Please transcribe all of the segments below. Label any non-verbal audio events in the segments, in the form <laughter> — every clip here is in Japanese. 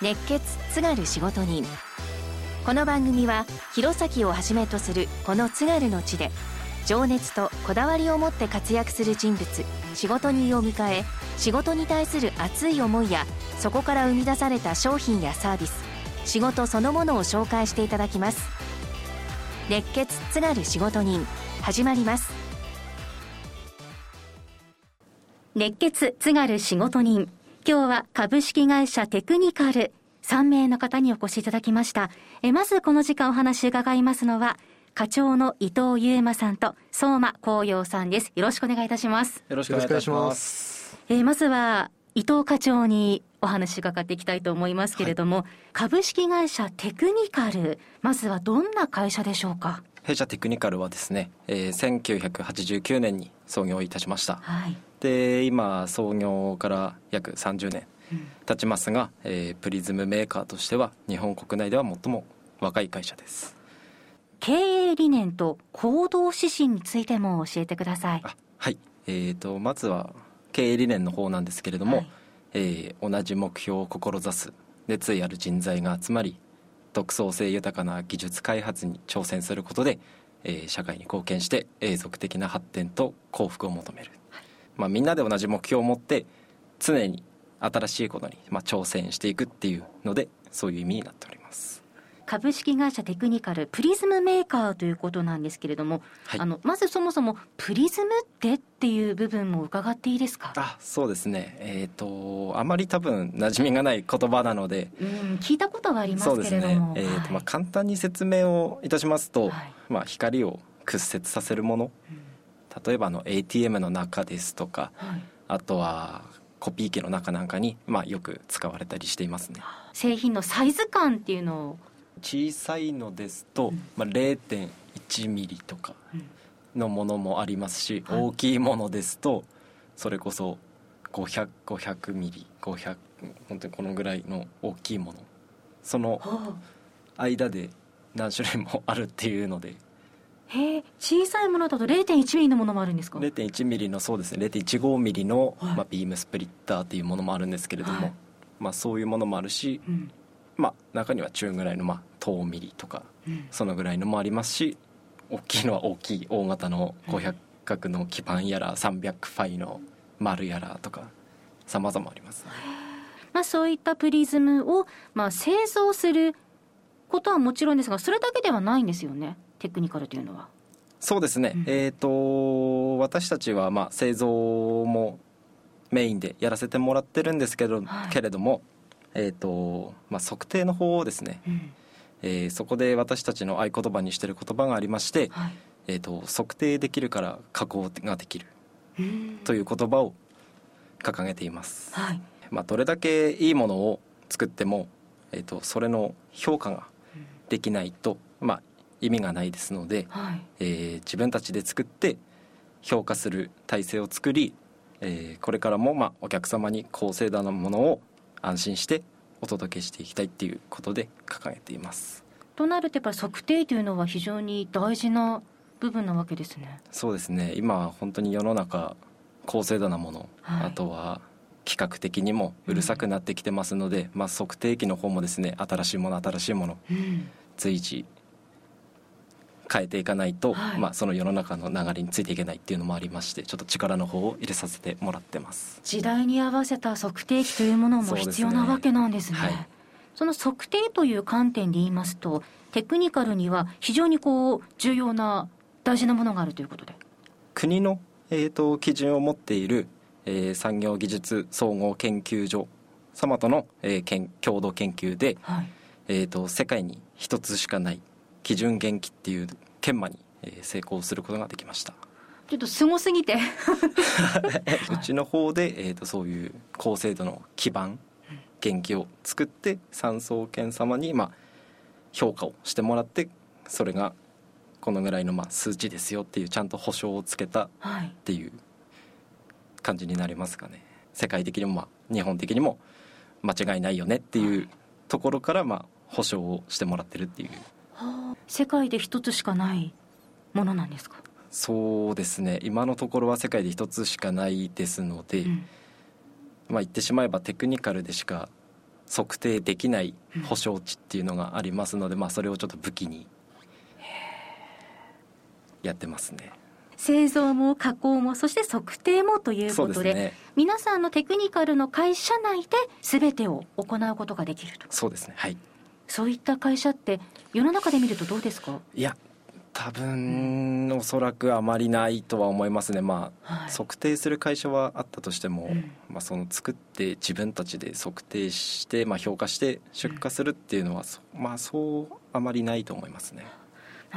熱血津軽仕事人。この番組は弘前をはじめとするこの津軽の地で情熱とこだわりを持って活躍する人物仕事人を迎え仕事に対する熱い思いやそこから生み出された商品やサービス仕事そのものを紹介していただきます。熱血津軽仕事人始まります。熱血津軽仕事人。今日は株式会社テクニカル。3名の方にお越しいただきました。えまずこの時間お話伺いますのは課長の伊藤優馬さんと相馬光陽さんです。よろしくお願いいたします。よろしくお願いいたします。えまずは伊藤課長にお話伺っていきたいと思いますけれども、はい、株式会社テクニカルまずはどんな会社でしょうか？弊社テクニカルはですね、えー、1989年に創業いたしました、はい、で今創業から約30年経ちますが、うん、えー、プリズムメーカーとしては日本国内では最も若い会社です。経営理念と行動指針についても教えてください。はい、えーとまずは経営理念の方なんですけれども、はい、えー、同じ目標を志す熱意ある人材が集まり独創性豊かな技術開発に挑戦することで、えー、社会に貢献して永続的な発展と幸福を求める、はい、まあ、みんなで同じ目標を持って常に新しいことに、まあ、挑戦していくっていうのでそういう意味になっております。株式会社テクニカルプリズムメーカーということなんですけれども、はい、あのまずそもそもプリズムってっていう部分も伺っていいですか？あそうですね。えっ、ー、とあまり多分馴染みがない言葉なのでうん聞いたことはありますけれども、ね、えーとまあ、簡単に説明をいたしますと、はい、まあ、光を屈折させるもの、うん、例えばの ATM の中ですとか、はい、あとはコピー機の中なんかに、まあ、よく使われたりしていますね。製品のサイズ感っていうのを。小さいのですと、まあ、0.1ミリとかのものもありますし、大きいものですとそれこそ500 500ミリ500本当にこのぐらいの大きいもの。その間で何種類もあるっていうので。へえ小さいものだと0.1ミリのものもあるんですか？0.1ミリのそうですね。0.15ミリの、はい、まあ、ビームスプリッターっていうものもあるんですけれども、はい、まあ、そういうものもあるし、うん、まあ、中には中ぐらいの、まあ、等ミリとか、うん、そのぐらいのもありますし大きいのは大きい大型の500角の基板やら300ファイの丸やらとか様々あります、ね、まあ、そういったプリズムを、まあ、製造することはもちろんですがそれだけではないんですよねテクニカルというのは？そうですね、うん、えっ、ー、と私たちはまあ製造もメインでやらせてもらってるんですけど、はい、けれどもえーとまあ、測定の方をですね、うん、えー、そこで私たちの合言葉にしている言葉がありまして、はい、えーと、測定できるから加工ができるという言葉を掲げています、はい、まあ、どれだけいいものを作っても、えーと、それの評価ができないと、まあ、意味がないですので、はい、えー、自分たちで作って評価する体制を作り、えー、これからもまあお客様に高精度なものを安心してお届けしていきたいっていうことで掲げています。となるとやっぱり測定というのは非常に大事な部分なわけですね。そうですね。今本当に世の中高精度なもの、はい、あとは規格的にもうるさくなってきてますので、うん、まあ、測定器の方もですね新しいもの新しいもの、うん、随時変えていかないと、はい、まあ、その世の中の流れについていけないっていうのもありましてちょっと力の方を入れさせてもらってます。時代に合わせた測定器というものも必要なわけなんですね。そ、ねはい、その測定という観点で言いますとテクニカルには非常にこう重要な大事なものがあるということで。国の、えーと、基準を持っている、えー、産業技術総合研究所様との、えー、けん共同研究で、はい、えーと世界に一つしかない基準元気っていう研磨に成功することができました。ちょっとすごすぎて。<laughs> うちの方で、えーと、そういう高精度の基盤元気を作って産総研様に、まあ、評価をしてもらってそれがこのぐらいのまあ数値ですよっていうちゃんと保証をつけたっていう感じになりますかね。世界的にもまあ日本的にも間違いないよねっていうところからまあ保証をしてもらってるっていう世界で一つしかないものなんですか？そうですね。今のところは世界で一つしかないですので、うん、まあ言ってしまえばテクニカルでしか測定できない保証値っていうのがありますので、まあ、それをちょっと武器にやってますね。製造も加工もそして測定もということで、ね、皆さんのテクニカルの会社内で全てを行うことができると。そうですね。はいそういった会社って世の中で見るとどうですか？いや多分、おそらくあまりないとは思いますね、まあ、はい、測定する会社はあったとしても、うん、まあ、その作って自分たちで測定して、まあ、評価して出荷するっていうのは、うん、まあ、そうあまりないと思いますね。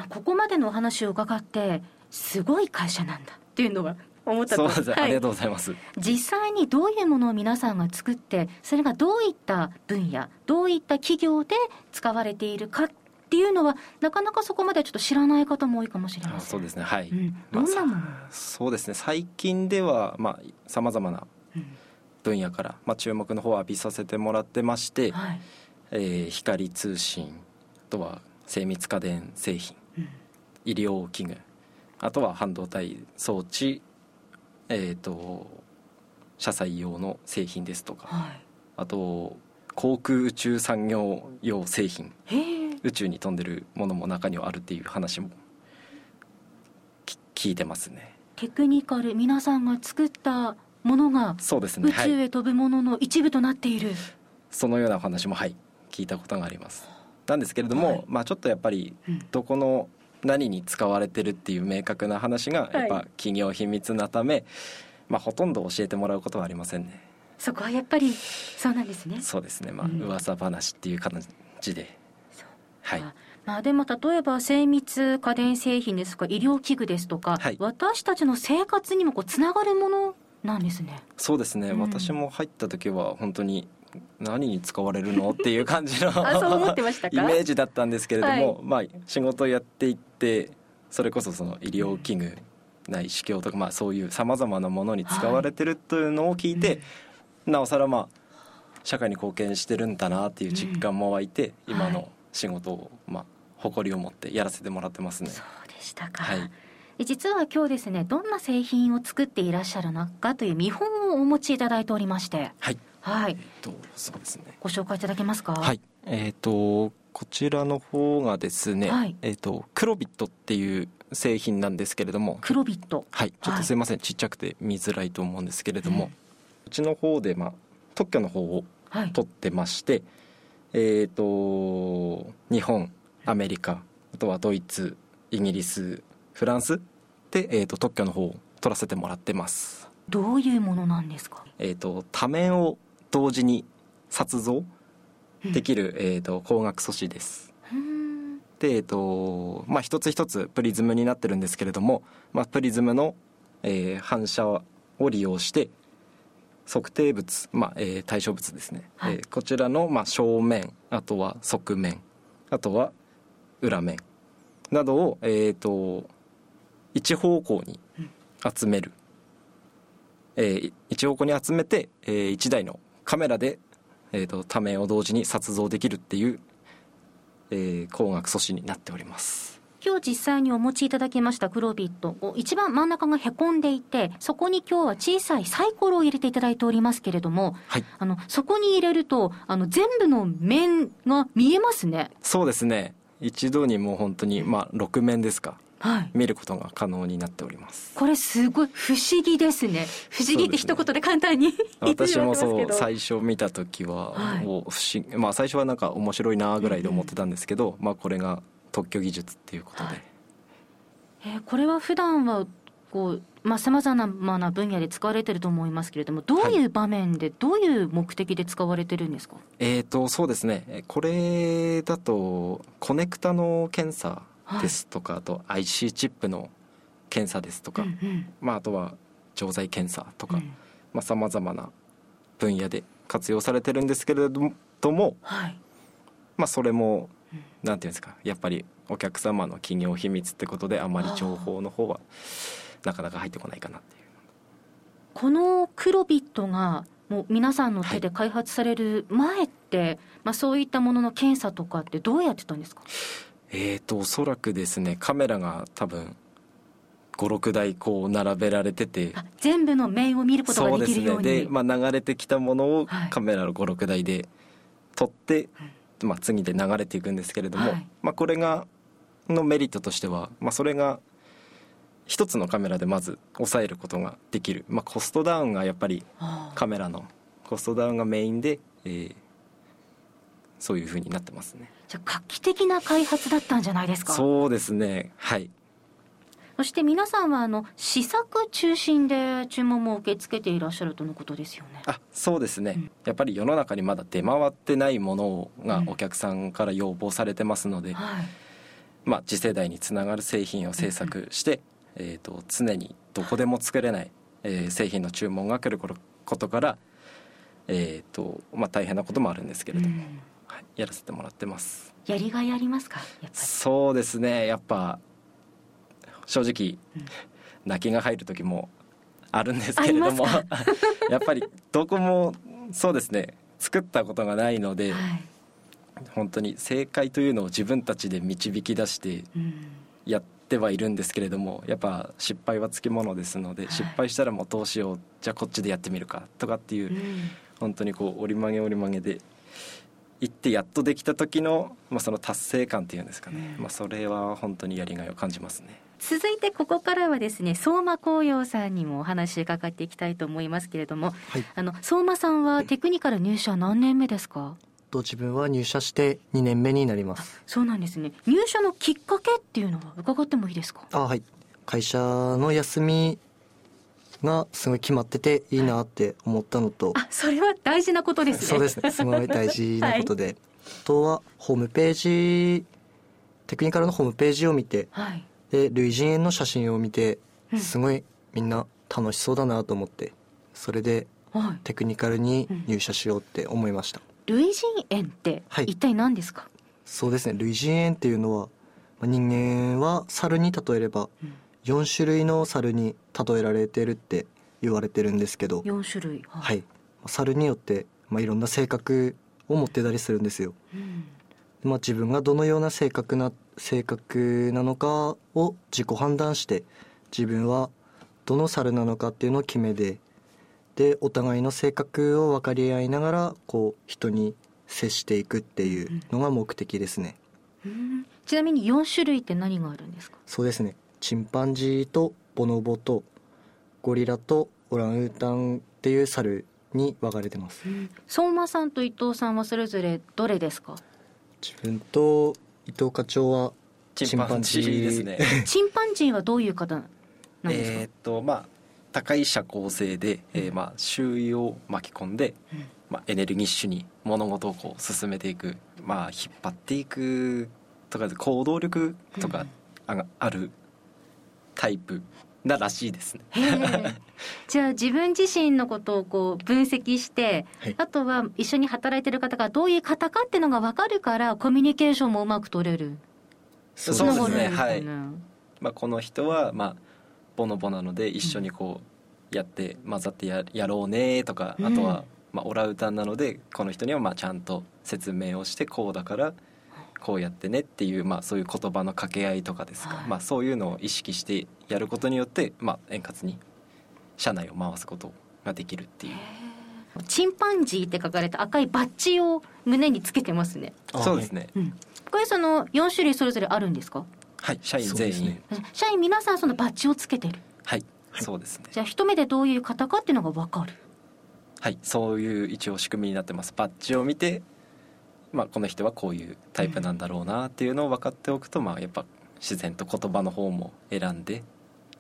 ここまでのお話を伺ってすごい会社なんだっていうのは思ったそうです、はい、ありがとうございます。実際にどういうものを皆さんが作ってそれがどういった分野どういった企業で使われているかっていうのはなかなかそこまでちょっと知らない方も多いかもしれません。そうですね。はい、うん、どんなもの、まあ、そうですね。最近ではまあさまざまな分野から、まあ、注目の方を浴びさせてもらってまして、はい、えー、光通信あとは精密家電製品、うん、医療器具あとは半導体装置えーと、車載用の製品ですとか、はい、あと航空宇宙産業用製品宇宙に飛んでるものも中にはあるっていう話も聞いてますね。テクニカル皆さんが作ったものがそうですね宇宙へ飛ぶものの一部となっている、はい、そのようなお話もはい聞いたことがあります。なんですけれども、はい、まあちょっとやっぱりどこの何に使われてるっていう明確な話がやっぱ企業秘密なため、はい、まあ、ほとんど教えてもらうことはありませんね。そこはやっぱりそうなんですね。そうですね。まあ、噂話っていう感じで。はい。まあ、でも例えば精密家電製品ですとか医療器具ですとか、はい、私たちの生活にもこうつながるものなんですね。そうですね、うん、私も入った時は本当に何に使われるの？っていう感じのイメージだったんですけれども、はい、まあ仕事やっていってそれこそその医療器具ない市況とか、まあ、そういうさまざまなものに使われてるというのを聞いて、はい、なおさらまあ社会に貢献してるんだなっていう実感も湧いて、うん、今の仕事をまあ誇りを持ってやらせてもらってますね。そうでしたか、はい。実は今日ですねどんな製品を作っていらっしゃるのかという見本をお持ちいただいておりまして。はいはい。えっと、そうですね。ご紹介いただけますか？はい。えっ、ー、と、こちらの方がですね、はい、えっ、と、クロビットっていう製品なんですけれども。クロビット。はい。ちょっとすいません、はい、ちっちゃくて見づらいと思うんですけれども、うん、うちの方で、まあ、特許の方を取ってまして、はい、えっ、ー、と、日本、アメリカ、あとはドイツ、イギリス、フランスで、えっ、ー、と、特許の方を取らせてもらってます。どういうものなんですか？えっ、と、多面を同時に撮像できる、えーと、光学素子です。で、えーとまあ、一つ一つプリズムになってるんですけれども、まあ、プリズムの、えー、反射を利用して測定物、まあえー、対象物ですね、はい、えー、こちらの、まあ、正面あとは側面あとは裏面などを、えーと、一方向に集める、えー、一方向に集めて、えー、1台のカメラで、えーと、多面を同時に撮像できるっていう、えー、光学素子になっております。今日実際にお持ちいただきましたクロビット。一番真ん中がへこんでいてそこに今日は小さいサイコロを入れていただいておりますけれども、はい、あのそこに入れるとあの全部の面が見えますね。そうですね。一度にもう本当にまあ6面ですか。はい、見ることが可能になっております。これすごい不思議ですね。不思議って一言で簡単に、ね、私もそう最初見た時は、はい、もう不思議まあ最初はなんか面白いなぐらいで思ってたんですけど、うん、まあこれが特許技術っていうことで、はい、えー、これは普段はこうまあ、さまざまな分野で使われてると思いますけれども、どういう場面で、どういう目的で使われてるんですか、えーと、そうですね、これだと、コネクタの検査ですとか、はい、あと IC チップの検査ですとか、うんうん、まあ、あとは錠剤検査とかさまざ、まな分野で活用されてるんですけれども、はい、まあ、それもなんていうんですかやっぱりお客様の企業秘密ってことであまり情報の方はなかなか入ってこないかなっていう。このクロビットがもう皆さんの手で開発される前って、はい、まあ、そういったものの検査とかってどうやってたんですか？えーとおそらくですねカメラが多分56台こう並べられてて全部の面を見ることができるように。で、ね、まあ、流れてきたものをカメラの56台で撮って、まあ、次で流れていくんですけれども、はい。まあ、これがのメリットとしては、まあ、それが一つのカメラでまず抑えることができる、まあ、コストダウンがやっぱりあカメラのコストダウンがメインで、えーそういうふうになってますねじゃあ画期的な開発だったんじゃないですか？そうですね。はい。そして皆さんはあの試作中心で注文も受け付けていらっしゃるとのことですよね。あそうですね、うん。やっぱり世の中にまだ出回ってないものがうん。お客さんから要望されてますので、はい。まあ、次世代につながる製品を製作して、えー、と常にどこでも作れない、えー製品の注文が来ることから、えーとまあ、大変なこともあるんですけれども、うん。はい、やらせてもらってます。やりがいありますか？そうですね。やっぱ正直、うん。泣きが入る時もあるんですけれどもあ <laughs> やっぱりどこもそうですね。作ったことがないので、り。はい。本当に正解というのを自分たちで導き出してうん。やってはいるんですけれどもやっぱ失敗はつきものですので、はい。失敗したらもうどうしよう。じゃあこっちでやってみるかとかっていう、うん。本当にこう折り曲げ折り曲げで行ってやっとできた時の、まあ、その達成感っていうんですかね、うん。まあ、それは本当にやりがいを感じますね。続いてここからはですね相馬紅葉さんにもお話伺っていきたいと思いますけれども、はい。あの相馬さんはテクニカル入社何年目ですか？と自分は入社して2年目になります。そうなんですね。入社のきっかけっていうのは伺ってもいいですか？あはい。会社の休みがすごい決まってていいなって思ったのと、あそれは大事なことですね。そうですね。すごい大事なことで、あとはホームページテクニカルのホームページを見て。はい。で類人猿の写真を見てうん。すごいみんな楽しそうだなと思って。それではい。テクニカルに入社しようって思いました、類人猿ってはい。一体何ですか、そうですね。類人猿っていうのはまあ人間は猿に例えればうん4種類の猿に例えられてるって言われてるんですけど、4種類。はい。い、猿によって、まあ、いろんな性格を持ってたりするんですよ、うん。まあ、自分がどのような性格な性格なのかを自己判断して自分はどの猿なのかっていうのを決めてでお互いの性格を分かり合いながらこう人に接していくっていうのが目的ですね、うん。ちなみに4種類って何があるんですか？そうですねチンパンジーとボノボとゴリラとオランウータンっていう猿に分かれてます。相馬さんと伊藤さんはそれぞれどれですか？自分と伊藤課長はチンパンジー。ですね。<laughs> チンパンジーはどういう方なんですか、えーっとまあ高い社交性で、えーまあ、周囲を巻き込んで、うん。まあ、エネルギッシュに物事をこう進めていく、まあ、引っ張っていくとかで行動力とかああるタイプならしいですね。じゃあ自分自身のことをこう分析して、はい。あとは一緒に働いてる方がどういう方かっていうのが分かるからコミュニケーションもうまく取れる。そうですね。はい。まあ、この人は、まあ、ボノボなので一緒にこうやって混ざってややろうねとか、うん。あとは、まあ、オラウータンなのでこの人にはまあちゃんと説明をしてこうだからこうやってねっていう、まあ、そういう言葉の掛け合いとかですか、はい。まあ、そういうのを意識してやることによって、まあ、円滑に社内を回すことができるっていう。チンパンジーって書かれた赤いバッジを胸につけてますね、あそうですね。うん、これその4種類それぞれあるんですか？はい社員全員、ね社員皆さんそのバッジをつけてる。はいそうですね。じゃあ一目でどういう方かっていうのが分かる。はいそういう一応仕組みになってます。バッジを見て、まあ、この人はこういうタイプなんだろうなっていうのを分かっておくと、まあ、やっぱ自然と言葉の方も選んで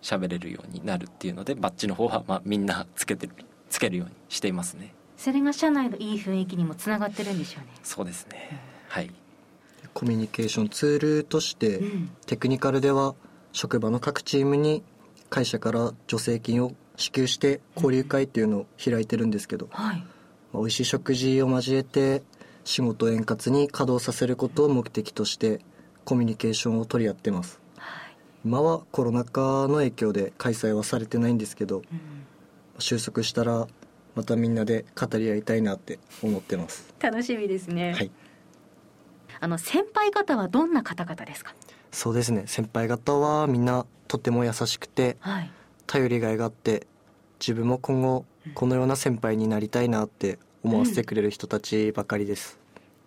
喋れるようになるっていうのでバッジの方はまあみんなつけてるつけるようにしていますね。それが社内のいい雰囲気にもつながってるんでしょうね。そうですね。はい。コミュニケーションツールとして、うん。テクニカルでは職場の各チームに会社から助成金を支給して交流会っていうのを開いてるんですけど、はい。まあ美味しい食事を交えて仕事を円滑に稼働させることを目的としてコミュニケーションを取り合ってます。はい今はコロナ禍の影響で開催はされてないんですけどうん。収束したらまたみんなで語り合いたいなって思ってます。楽しみですね、はい。あの先輩方はどんな方々ですか？そうですね。先輩方はみんなとても優しくてはい。頼りがいがあって自分も今後このような先輩になりたいなって思わせてくれる人たちばかりです、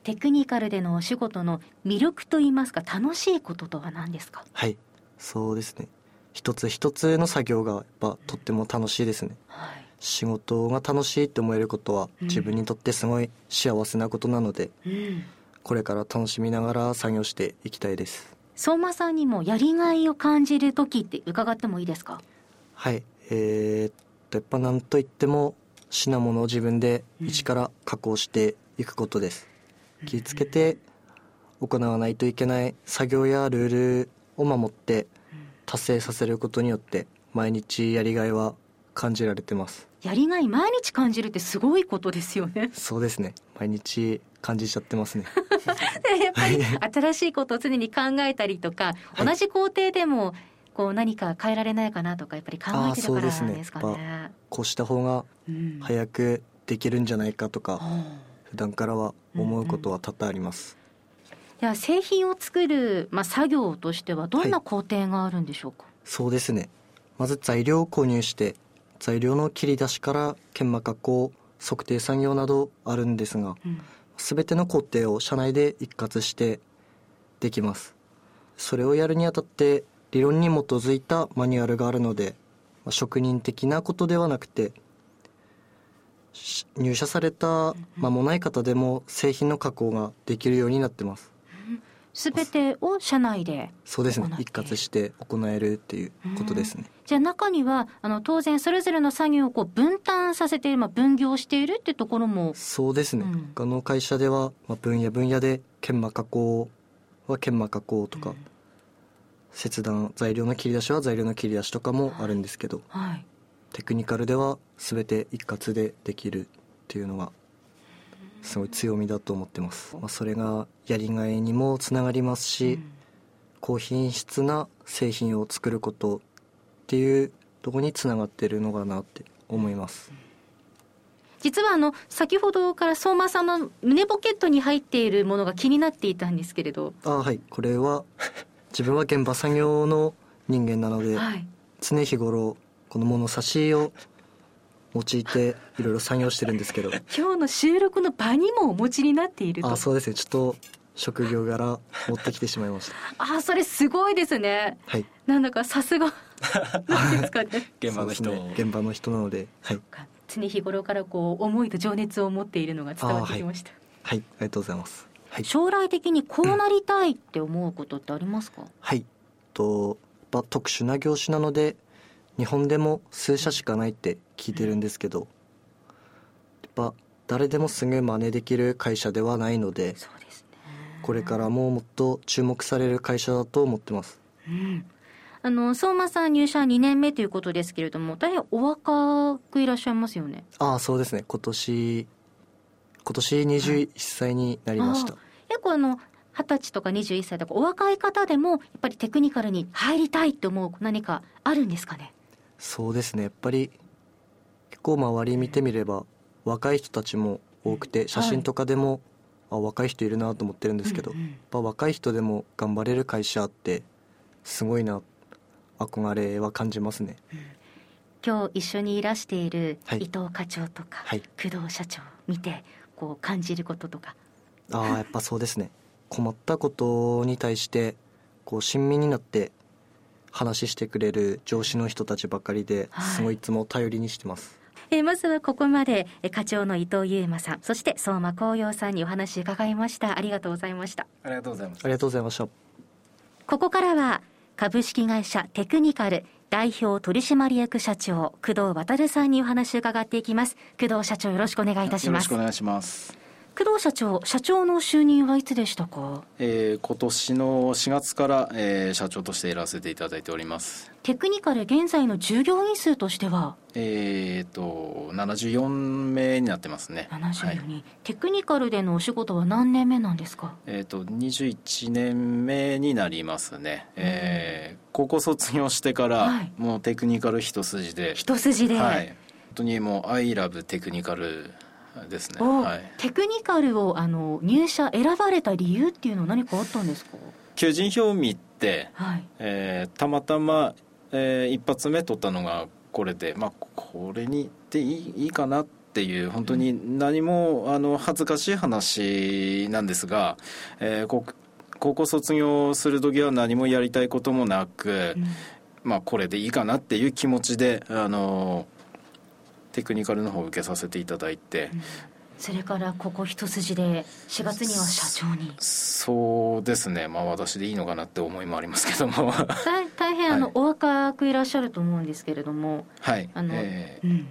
テクニカルでのお仕事の魅力といいますか楽しいこととは何ですか？はい。そうですね。一つ一つの作業がやっぱとっても楽しいですね、はい、仕事が楽しいって思えることは自分にとってすごい幸せなことなので、うん、これから楽しみながら作業していきたいです。相馬さんにもやりがいを感じる時って伺ってもいいですか？はい。えー、っとやっぱ何といっても品物を自分で一から加工していくことです、うん、気をつけて行わないといけない作業やルールを守って達成させることによって毎日やりがいは感じられてます。やりがい毎日感じるってすごいことですよね。そうですね。毎日感じちゃってますね。<laughs> やっぱり新しいことを常に考えたりとか、はい、同じ工程でもこう何か変えられないかなとかやっぱり考えてるからなんですかね、ね、こうした方が早くできるんじゃないかとか、うん、普段からは思うことは多々あります、では製品を作る、まあ、作業としてはどんな工程があるんでしょうか、はい、そうですね。まず材料を購入して材料の切り出しから研磨加工測定作業などあるんですが、うん、全ての工程を社内で一括してできます。それをやるにあたって理論に基づいたマニュアルがあるので、まあ、職人的なことではなくて入社された間もない方でも製品の加工ができるようになってます。すべてを社内でそうですね。一括して行えるっていうことですね、じゃあ中にはあの当然それぞれの作業をこう分担させて、まあ、分業しているっていうところも。そうですね、うん、他の会社では、まあ、分野分野で研磨加工は研磨加工とか、うん、切断材料の切り出しは材料の切り出しとかもあるんですけど、はい、テクニカルでは全て一括でできるっていうのがすごい強みだと思ってます、まあ、それがやりがいにもつながりますし、うん、高品質な製品を作ることっていうとこにつながってるのかなって思います、実はあの先ほどから相馬さんの胸ポケットに入っているものが気になっていたんですけれど。あはい。これは自分は現場作業の人間なので、はい、常日頃この物差しを用いていろいろ作業してるんですけど。<laughs> 今日の収録の場にもお持ちになっていると。あそうですね。ちょっと職業柄持ってきてしまいました。<laughs> あそれすごいですね。はい。なんだかさすが。<laughs> なんですかね。現場の人、ね、現場の人なのではい。常日頃からこう思いと情熱を持っているのが伝わってきました。はい、はい、ありがとうございます、はい、将来的にこうなりたいって思うことってありますか、はい。と特殊な業種なので日本でも数社しかないって聞いてるんですけど、やっぱ誰でもすぐ真似できる会社ではないのでこれからももっと注目される会社だと思ってます、うん、あの相馬さん入社2年目ということですけれども大変お若くいらっしゃいますよね。ああそうですね。今年今年21歳になりました、結構あの二十歳とか21歳とかお若い方でもやっぱりテクニカルに入りたいって思う何かあるんですかね？そうですね。やっぱり結構周り見てみれば若い人たちも多くて写真とかでも、はい、あ若い人いるなと思ってるんですけど、うんうん、やっぱ若い人でも頑張れる会社ってすごいな憧れは感じますね、うん、今日一緒にいらしている伊藤課長とか、はい、工藤社長見てこう感じることとかああやっぱそうですね。困ったことに対してこう親身になって話してくれる上司の人たちばかりで、すごいいつも頼りにしてます。えー、まずはここまで課長の伊藤優馬さんそして相馬光陽さんにお話伺いました。ありがとうございました。ありがとうございます。ありがとうございました。ここからは株式会社テクニカル代表取締役社長工藤渉さんにお話伺っていきます。工藤社長よろしくお願いいたします。よろしくお願いします工藤社長社長の就任はいつでしたか、えー、今年の4月から、えー、社長としていらせていただいております。テクニカル現在の従業員数としては？えっ、ー、と74名になってますね。74人、はい、テクニカルでのお仕事は何年目なんですか？えっ、と21年目になりますね、えー、高校卒業してから、はい、もうテクニカル一筋で。一筋で。はい。本当にもう「アイラブテクニカル」ですね、はい、テクニカルをあの入社選ばれた理由っていうのは何かあったんですか？求人票を見て、はい。えー、たまたま、えー、一発目取ったのがこれで、まあ、これにでいいいいかなっっていう本当に何もあの恥ずかしい話なんですが、えー、高校卒業する時は何もやりたいこともなく、うん、まあこれでいいかなっていう気持ちであのテクニカルの方を受けさせていただいて、うん、それからここ一筋で4月には社長に。そうですね。まあ私でいいのかなって思いもありますけども。大変あの、はい、お若くいらっしゃると思うんですけれども。はい。あの、えー、うん。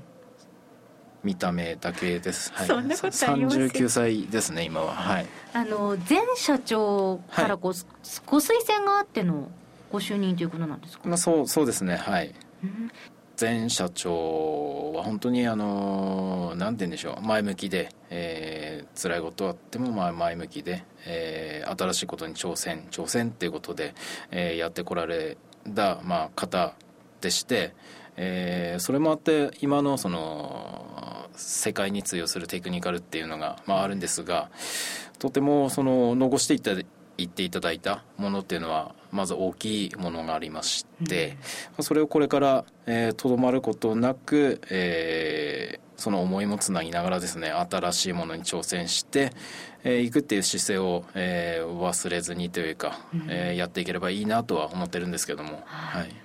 見た目だけです。はい、そんなことあります39歳ですね今は。はい。あの前社長からご,、はい、ご推薦があってのご就任ということなんですか？まあそうそうですね。はい。うん前社長は本当にあの何て言うんでしょう前向きで、えー、辛いことあってもまあ前向きで、えー、新しいことに挑戦挑戦っていうことで、えー、やってこられた、まあ、方でして、えー、それもあって今のその世界に通用するテクニカルっていうのが、まあ、あるんですがとてもその残していった言っていただいたものっていうのはまず大きいものがありまして、うん、それをこれからとど、えー、まることなく、えー、その思いもつなぎながらですね新しいものに挑戦してい、えー、くっていう姿勢を、えー、忘れずにというか、うん、えー、やっていければいいなとは思ってるんですけども、はい、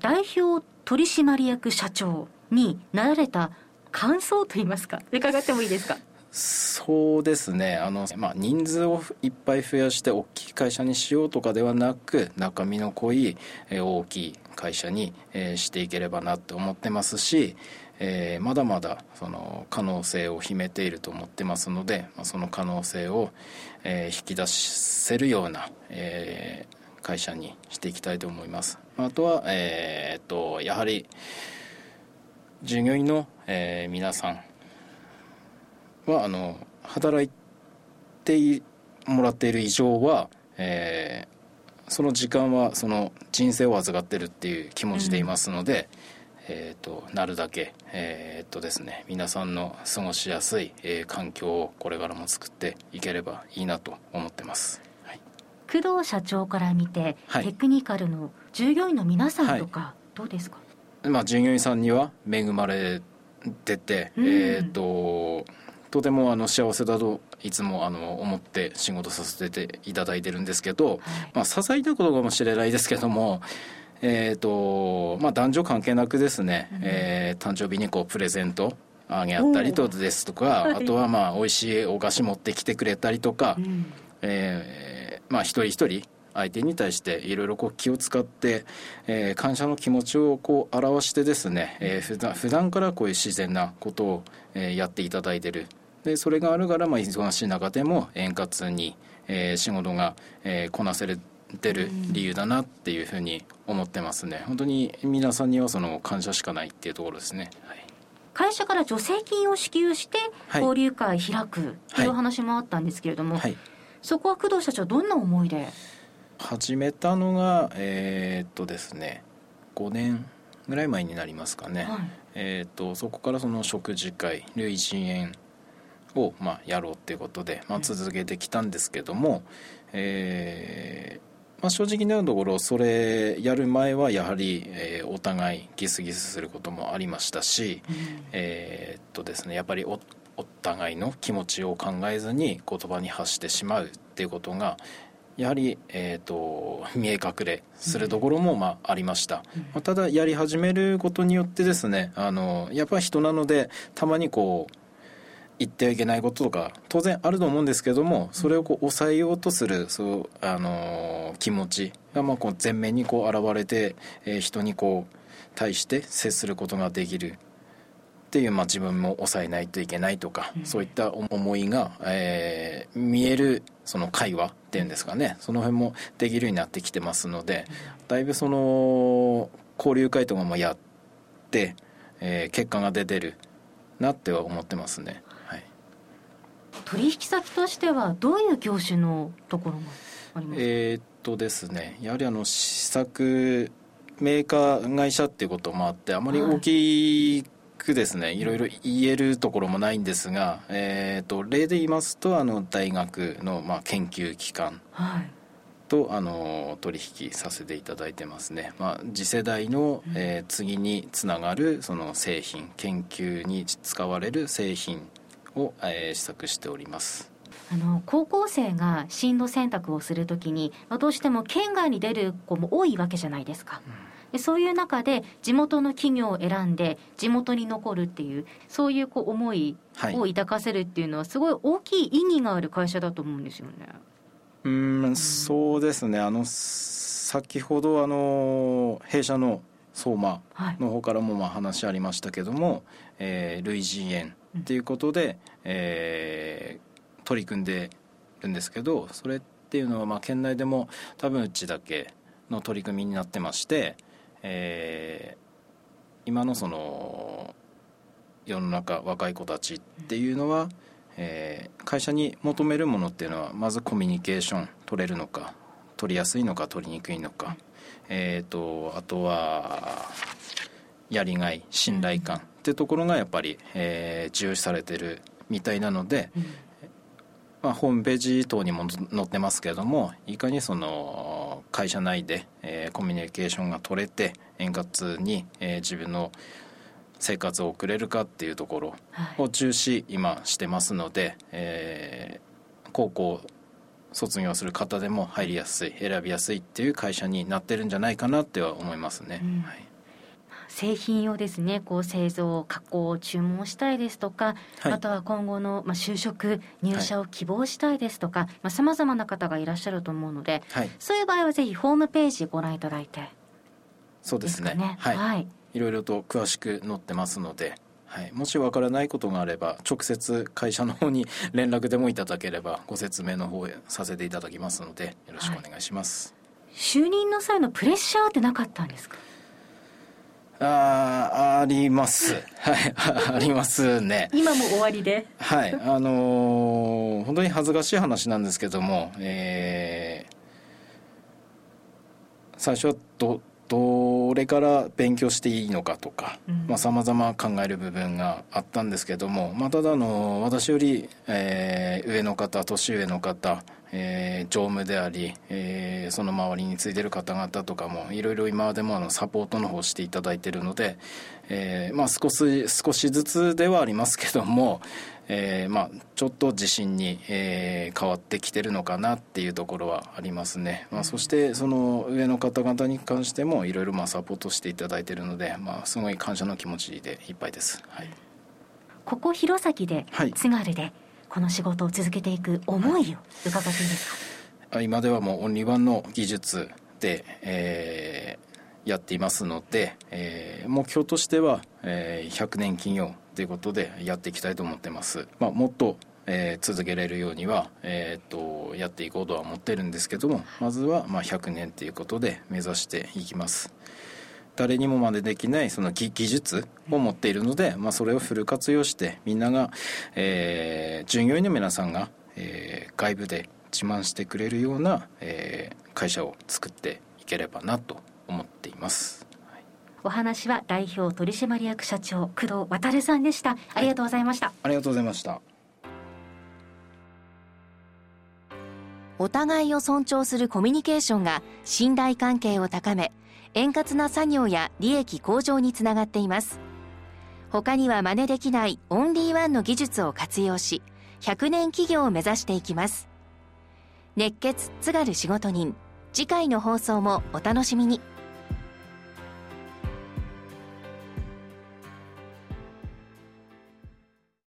代表取締役社長になられた感想といいますか伺ってもいいですか？そうですね。あの、まあ、人数をいっぱい増やして大きい会社にしようとかではなく中身の濃い、え、大きい会社に、え、していければなって思ってますし、えー、まだまだその可能性を秘めていると思ってますので、ま、その可能性を、え、引き出せるような、え、会社にしていきたいと思います。あとは、えー、っとやはり従業員の、え、皆さんはあの働いてもらっている以上は、えー、その時間はその人生を預かってるっていう気持ちでいますので、うん、えーと、なるだけ、えー、っとですね、皆さんの過ごしやすい、えー、環境をこれからも作っていければいいなと思ってます。はい、工藤社長から見て、はい、テクニカルの従業員の皆さんとか、どうですか、まあ、従業員さんには恵まれてて、うん、えっ、ととてもあの幸せだといつもあの思って仕事させていただいてるんですけど、はい、まあ、些細なことかもしれないですけども、えーとまあ、男女関係なくですね、うん、えー、誕生日にこうプレゼントあげあったりとですとか、あとはまあ美味しいお菓子持ってきてくれたりとか、うん、えー、まあ、一人一人相手に対していろいろ気を使って、えー、感謝の気持ちをこう表してですね、えー、普段普段からこういう自然なことを、えー、やっていただいてるでそれがあるからまあ忙しい中でも円滑に、えー、仕事が、えー、こなせれてる理由だなっていうふうに思ってますね。本当に皆さんにはその感謝しかないっていうところですね、はい、会社から助成金を支給して交流会開くという話もあったんですけれども、はい、そこは工藤社長どんな思いで？始めたのがえー、っとですね5年ぐらい前になりますかね、はい、えー、っとそこからその食事会類人猿をまあやろうっていうことで、まあ、続けてきたんですけども、えーまあ、正直なところそれやる前はやはり、えー、お互いギスギスすることもありましたし、うん、えー、っとですねやっぱりおお互いの気持ちを考えずに言葉に発してしまうっていうことがやはり、えーと、見え隠れするところも、まあ、ありました、うん、まあ、ただやり始めることによってですねあのやっぱり人なのでたまにこう言ってはいけないこととか当然あると思うんですけどもそれをこう抑えようとするそう、あのー、気持ちがまあこう前面にこう現れて、えー、人にこう対して接することができる。っていう、まあ、自分も抑えないといけないとか、うん、そういった思いが、えー、見えるその会話っていうんですかね。その辺もできるようになってきてますのでだいぶその交流会とかもやって、えー、結果が出てるなっては思ってますね。取引先としてはどういう業種のところがありますか？えー、っとですねやはりあの試作メーカー会社っていうこともあってあまり大きくですね、はい、いろいろ言えるところもないんですが、えー、と例で言いますとあの大学のまあ研究機関とあの取引させていただいてますね、まあ、次世代の、えー、次につながるその製品研究に使われる製品を、えー、試作しております。あの高校生が進路選択をするときに、まあ、どうしても県外に出る子も多いわけじゃないですか。でそういう中で地元の企業を選んで地元に残るっていうそういうこう思いを抱かせるっていうのはすごい大きい意義がある会社だと思うんですよね。うん、そうですね。あの先ほどあの弊社の相馬の方からもまあ話ありましたけども、はい、えー、類人猿っていうことで、えー、取り組んでるんですけどそれっていうのはまあ県内でも多分うちだけの取り組みになってまして、えー、今のその世の中若い子たちっていうのは、えー、会社に求めるものっていうのはまずコミュニケーション取れるのか取りやすいのか取りにくいのか、えーと、あとはやりがい信頼感っていうところがやっぱり、えー、重視されてるみたいなので、まあ、ホームページ等にも載ってますけれどもいかにその会社内で、えー、コミュニケーションが取れて円滑に、えー、自分の生活を送れるかっていうところを重視今してますので、はい、えー、高校卒業する方でも入りやすい選びやすいっていう会社になってるんじゃないかなっては思いますね。うん。はい製品をですねこう製造加工注文したいですとか、はい、あとは今後の、まあ、就職入社を希望したいですとかさまざ、まな方がいらっしゃると思うので、はい、そういう場合はぜひホームページご覧いただいて。そうですね、ね、はい、はい、いろいろと詳しく載ってますのではい、もしわからないことがあれば直接会社の方に連絡でもいただければご説明の方へさせていただきますのでよろしくお願いします、はい、就任の際のプレッシャーってなかったんですか？ああります。はい。<laughs> ありますね。今も終わりで。はい。あのー、本当に恥ずかしい話なんですけどもえー、最初はどどれから勉強していいのかとかさまざ、ま考える部分があったんですけども、まあ、ただの私より、えー、上の方年上の方えー、常務であり、えー、その周りについてる方々とかもいろいろ今までもあのサポートの方していただいてるので、えーまあ、少し少しずつではありますけども、えーまあ、ちょっと自信に、えー、変わってきてるのかなっていうところはありますね、まあ、そしてその上の方々に関してもいろいろまあサポートしていただいてるので、まあ、すごい感謝の気持ちでいっぱいです。はい。ここ弘前で、津軽でこの仕事を続けていく思いを伺っていいですか？今ではもうオンリーワンの技術で、えー、やっていますので、えー、目標としては、えー、100年企業ということでやっていきたいと思ってます、まあ、もっとえー、続けられるようには、えーと、やっていこうとは思ってるんですけどもまずはまあ100年ということで目指していきます。誰にも真似できないその技術を持っているので、まあ、それをフル活用してみんなが、えー、従業員の皆さんが、えー、外部で自慢してくれるような、えー、会社を作っていければなと思っています。お話は代表取締役社長工藤渉さんでした。ありがとうございました、はい、ありがとうございました。お互いを尊重するコミュニケーションが信頼関係を高め円滑な作業や利益向上につながっています。他には真似できないオンリーワンの技術を活用し100年企業を目指していきます。熱血津軽仕事人。次回の放送もお楽しみに。